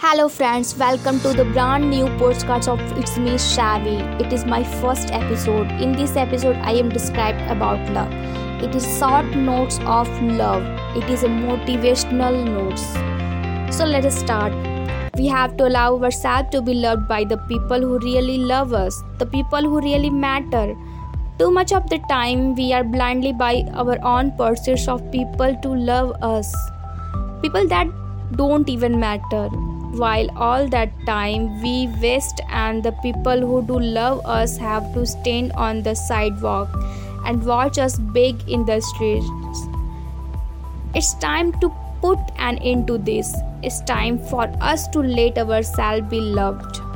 Hello, friends, welcome to the brand new postcards of It's Me Shavi. It is my first episode. In this episode, I am described about love. It is short notes of love, it is a motivational notes. So, let us start. We have to allow ourselves to be loved by the people who really love us, the people who really matter. Too much of the time, we are blindly by our own pursuits of people to love us. People that don't even matter while all that time we waste and the people who do love us have to stand on the sidewalk and watch us beg in the streets. It's time to put an end to this. It's time for us to let ourselves be loved